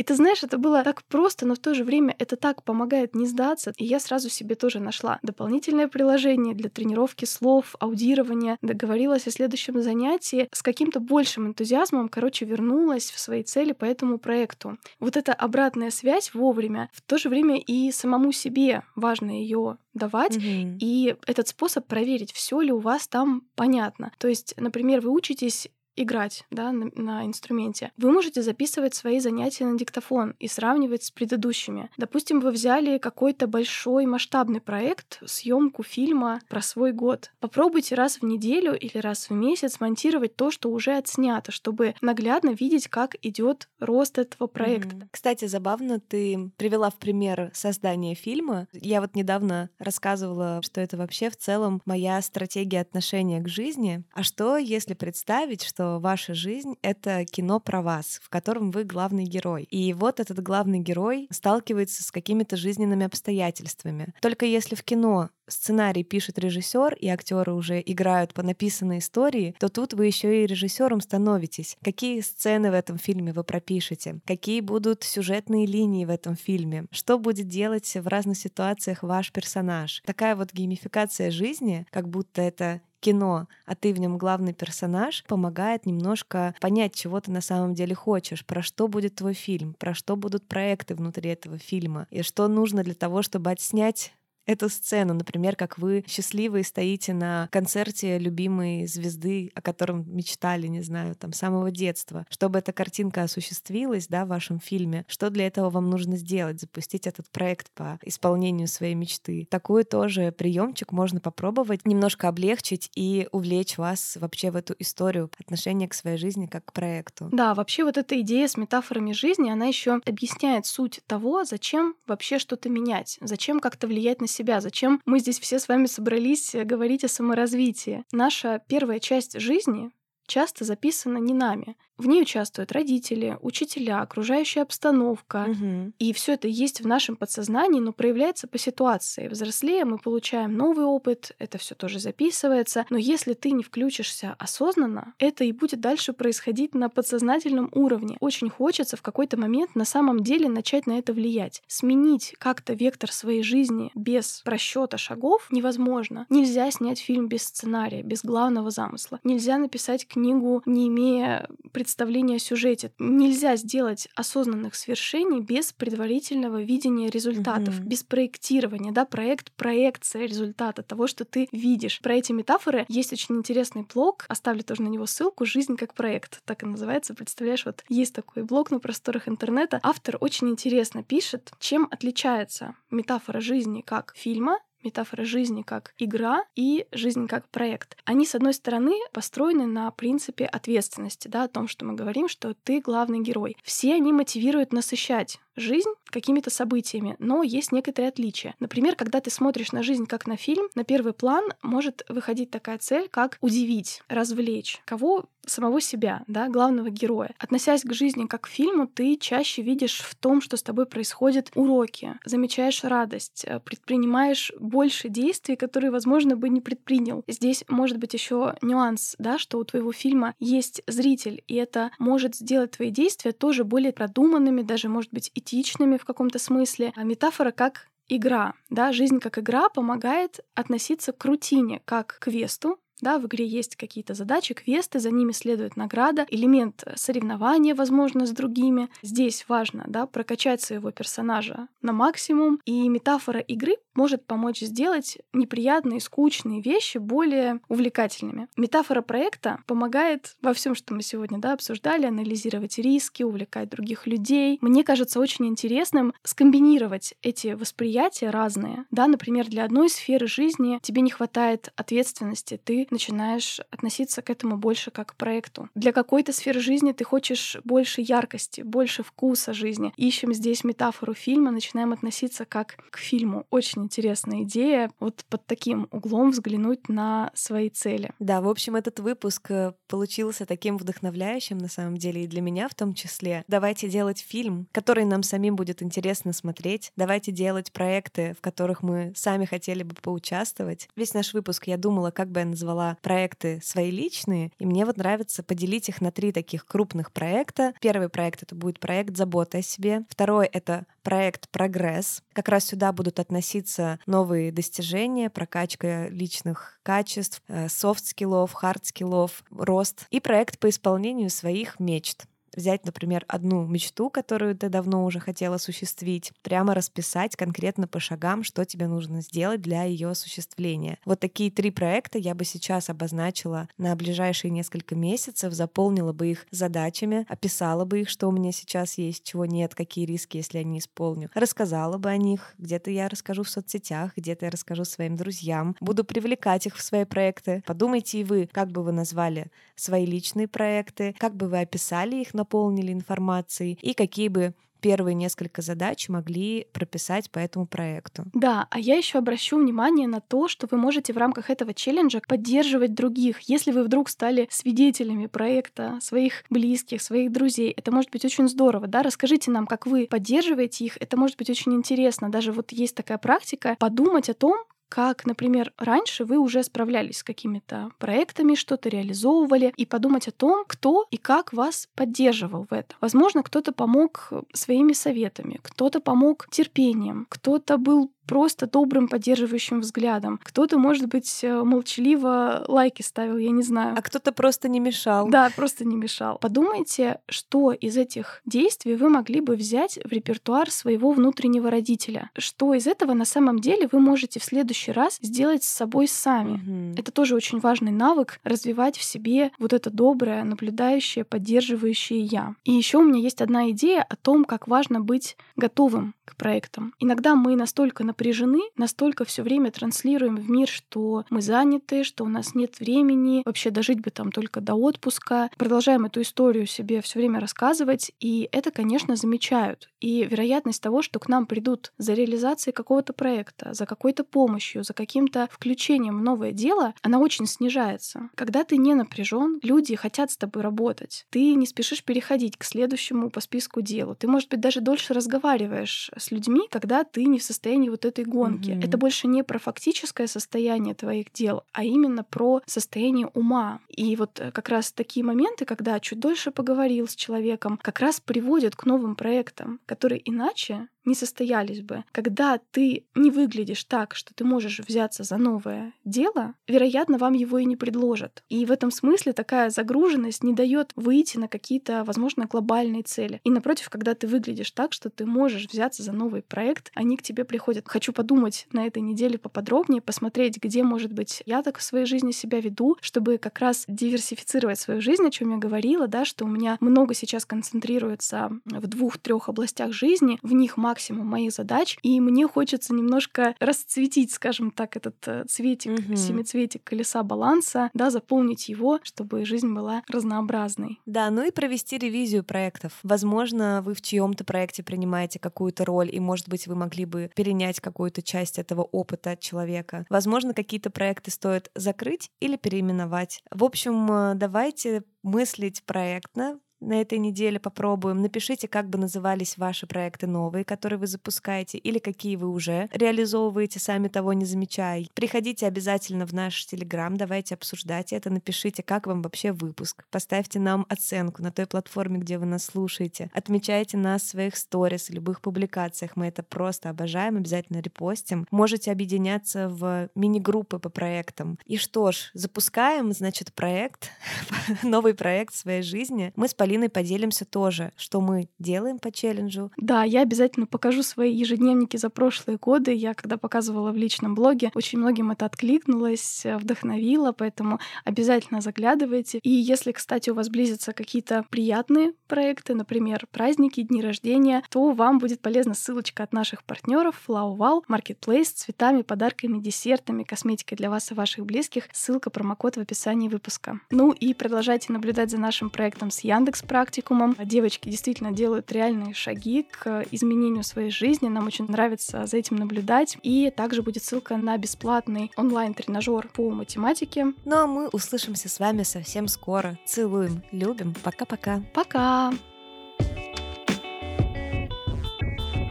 И ты знаешь, это было так просто, но в то же время это так помогает не сдаться. И я сразу себе тоже нашла дополнительное приложение для тренировки слов, аудирования, договорилась о следующем занятии, с каким-то большим энтузиазмом, короче, вернулась в свои цели по этому проекту. Вот эта обратная связь вовремя, в то же время и самому себе важно ее давать. Mm-hmm. И этот способ проверить, все ли у вас там понятно. То есть, например, вы учитесь играть да, на, на инструменте, вы можете записывать свои занятия на диктофон и сравнивать с предыдущими. Допустим, вы взяли какой-то большой масштабный проект, съемку фильма про свой год. Попробуйте раз в неделю или раз в месяц монтировать то, что уже отснято, чтобы наглядно видеть, как идет рост этого проекта. Mm-hmm. Кстати, забавно ты привела в пример создание фильма. Я вот недавно рассказывала, что это вообще в целом моя стратегия отношения к жизни. А что, если представить, что что ваша жизнь — это кино про вас, в котором вы главный герой. И вот этот главный герой сталкивается с какими-то жизненными обстоятельствами. Только если в кино сценарий пишет режиссер, и актеры уже играют по написанной истории, то тут вы еще и режиссером становитесь. Какие сцены в этом фильме вы пропишете? Какие будут сюжетные линии в этом фильме? Что будет делать в разных ситуациях ваш персонаж? Такая вот геймификация жизни, как будто это кино, а ты в нем главный персонаж, помогает немножко понять, чего ты на самом деле хочешь, про что будет твой фильм, про что будут проекты внутри этого фильма, и что нужно для того, чтобы отснять эту сцену, например, как вы счастливые стоите на концерте любимой звезды, о котором мечтали, не знаю, там, с самого детства. Чтобы эта картинка осуществилась, да, в вашем фильме, что для этого вам нужно сделать? Запустить этот проект по исполнению своей мечты. Такой тоже приемчик можно попробовать, немножко облегчить и увлечь вас вообще в эту историю отношения к своей жизни как к проекту. Да, вообще вот эта идея с метафорами жизни, она еще объясняет суть того, зачем вообще что-то менять, зачем как-то влиять на себя себя. Зачем мы здесь все с вами собрались э, говорить о саморазвитии? Наша первая часть жизни часто записана не нами. В ней участвуют родители, учителя, окружающая обстановка. Угу. И все это есть в нашем подсознании, но проявляется по ситуации. Взрослее мы получаем новый опыт, это все тоже записывается. Но если ты не включишься осознанно, это и будет дальше происходить на подсознательном уровне. Очень хочется в какой-то момент на самом деле начать на это влиять. Сменить как-то вектор своей жизни без просчета шагов невозможно. Нельзя снять фильм без сценария, без главного замысла. Нельзя написать книгу, не имея представления представление о сюжете. Нельзя сделать осознанных свершений без предварительного видения результатов, mm-hmm. без проектирования. Да? Проект — проекция результата того, что ты видишь. Про эти метафоры есть очень интересный блог, оставлю тоже на него ссылку «Жизнь как проект», так и называется. Представляешь, вот есть такой блог на просторах интернета. Автор очень интересно пишет, чем отличается метафора жизни как фильма метафора жизни как игра и жизнь как проект. Они, с одной стороны, построены на принципе ответственности, да, о том, что мы говорим, что ты главный герой. Все они мотивируют насыщать жизнь какими-то событиями, но есть некоторые отличия. Например, когда ты смотришь на жизнь как на фильм, на первый план может выходить такая цель, как удивить, развлечь. Кого? Самого себя, да, главного героя. Относясь к жизни как к фильму, ты чаще видишь в том, что с тобой происходит, уроки, замечаешь радость, э, предпринимаешь больше действий, которые, возможно, бы не предпринял. Здесь может быть еще нюанс, да, что у твоего фильма есть зритель, и это может сделать твои действия тоже более продуманными, даже, может быть, этичными в каком-то смысле. А метафора как игра, да, жизнь как игра помогает относиться к рутине, как к квесту, да, в игре есть какие-то задачи, квесты, за ними следует награда, элемент соревнования, возможно, с другими. Здесь важно да, прокачать своего персонажа на максимум, и метафора игры может помочь сделать неприятные, скучные вещи более увлекательными. Метафора проекта помогает во всем, что мы сегодня да, обсуждали, анализировать риски, увлекать других людей. Мне кажется очень интересным скомбинировать эти восприятия разные. Да, например, для одной сферы жизни тебе не хватает ответственности, ты начинаешь относиться к этому больше как к проекту. Для какой-то сферы жизни ты хочешь больше яркости, больше вкуса жизни. Ищем здесь метафору фильма, начинаем относиться как к фильму. Очень интересная идея вот под таким углом взглянуть на свои цели. Да, в общем, этот выпуск э, получился таким вдохновляющим на самом деле и для меня в том числе. Давайте делать фильм, который нам самим будет интересно смотреть. Давайте делать проекты, в которых мы сами хотели бы поучаствовать. Весь наш выпуск я думала, как бы я назвала назвала проекты свои личные, и мне вот нравится поделить их на три таких крупных проекта. Первый проект — это будет проект заботы о себе. Второй — это проект «Прогресс». Как раз сюда будут относиться новые достижения, прокачка личных качеств, софт-скиллов, хард-скиллов, рост и проект по исполнению своих мечт взять, например, одну мечту, которую ты давно уже хотел осуществить, прямо расписать конкретно по шагам, что тебе нужно сделать для ее осуществления. Вот такие три проекта я бы сейчас обозначила на ближайшие несколько месяцев, заполнила бы их задачами, описала бы их, что у меня сейчас есть, чего нет, какие риски, если я не исполню, рассказала бы о них, где-то я расскажу в соцсетях, где-то я расскажу своим друзьям, буду привлекать их в свои проекты. Подумайте и вы, как бы вы назвали свои личные проекты, как бы вы описали их, наполнили информацией и какие бы первые несколько задач могли прописать по этому проекту. Да, а я еще обращу внимание на то, что вы можете в рамках этого челленджа поддерживать других. Если вы вдруг стали свидетелями проекта своих близких, своих друзей, это может быть очень здорово, да, расскажите нам, как вы поддерживаете их, это может быть очень интересно. Даже вот есть такая практика подумать о том, как, например, раньше вы уже справлялись с какими-то проектами, что-то реализовывали, и подумать о том, кто и как вас поддерживал в этом. Возможно, кто-то помог своими советами, кто-то помог терпением, кто-то был просто добрым поддерживающим взглядом. Кто-то, может быть, э, молчаливо лайки ставил, я не знаю. А кто-то просто не мешал. Да, просто не мешал. Подумайте, что из этих действий вы могли бы взять в репертуар своего внутреннего родителя. Что из этого на самом деле вы можете в следующий раз сделать с собой сами. Угу. Это тоже очень важный навык развивать в себе вот это доброе, наблюдающее, поддерживающее я. И еще у меня есть одна идея о том, как важно быть готовым к проектам. Иногда мы настолько напряжены, настолько все время транслируем в мир, что мы заняты, что у нас нет времени, вообще дожить бы там только до отпуска. Продолжаем эту историю себе все время рассказывать, и это, конечно, замечают. И вероятность того, что к нам придут за реализацией какого-то проекта, за какой-то помощью, за каким-то включением в новое дело, она очень снижается. Когда ты не напряжен, люди хотят с тобой работать. Ты не спешишь переходить к следующему по списку делу. Ты, может быть, даже дольше разговариваешь с людьми, когда ты не в состоянии вот этой гонки. Mm-hmm. Это больше не про фактическое состояние твоих дел, а именно про состояние ума. И вот э, как раз такие моменты, когда чуть дольше поговорил с человеком, как раз приводят к новым проектам, которые иначе не состоялись бы. Когда ты не выглядишь так, что ты можешь взяться за новое дело, вероятно, вам его и не предложат. И в этом смысле такая загруженность не дает выйти на какие-то, возможно, глобальные цели. И напротив, когда ты выглядишь так, что ты можешь взяться за новый проект, они к тебе приходят. Хочу подумать на этой неделе поподробнее, посмотреть, где, может быть, я так в своей жизни себя веду, чтобы как раз диверсифицировать свою жизнь, о чем я говорила, да, что у меня много сейчас концентрируется в двух-трех областях жизни, в них максимум моих задач, и мне хочется немножко расцветить, скажем так, этот э, цветик, угу. семицветик колеса баланса, да, заполнить его, чтобы жизнь была разнообразной. Да, ну и провести ревизию проектов. Возможно, вы в чьем-то проекте принимаете какую-то роль, и, может быть, вы могли бы перенять какую-то часть этого опыта от человека. Возможно, какие-то проекты стоит закрыть или переименовать. В общем, э, давайте мыслить проектно, на этой неделе попробуем. Напишите, как бы назывались ваши проекты новые, которые вы запускаете, или какие вы уже реализовываете, сами того не замечая. Приходите обязательно в наш Телеграм, давайте обсуждать это, напишите, как вам вообще выпуск. Поставьте нам оценку на той платформе, где вы нас слушаете. Отмечайте нас в своих сторис, любых публикациях. Мы это просто обожаем, обязательно репостим. Можете объединяться в мини-группы по проектам. И что ж, запускаем, значит, проект, новый проект в своей жизни. Мы с Полиной поделимся тоже, что мы делаем по челленджу. Да, я обязательно покажу свои ежедневники за прошлые годы. Я когда показывала в личном блоге, очень многим это откликнулось, э, вдохновило, поэтому обязательно заглядывайте. И если, кстати, у вас близятся какие-то приятные проекты, например, праздники, дни рождения, то вам будет полезна ссылочка от наших партнеров FlowWow, Marketplace с цветами, подарками, десертами, косметикой для вас и ваших близких. Ссылка, промокод в описании выпуска. Ну и продолжайте наблюдать за нашим проектом с Яндекс с практикумом. Девочки действительно делают реальные шаги к изменению своей жизни. Нам очень нравится за этим наблюдать. И также будет ссылка на бесплатный онлайн-тренажер по математике. Ну а мы услышимся с вами совсем скоро. Целуем, любим. Пока-пока. Пока! -пока. Пока.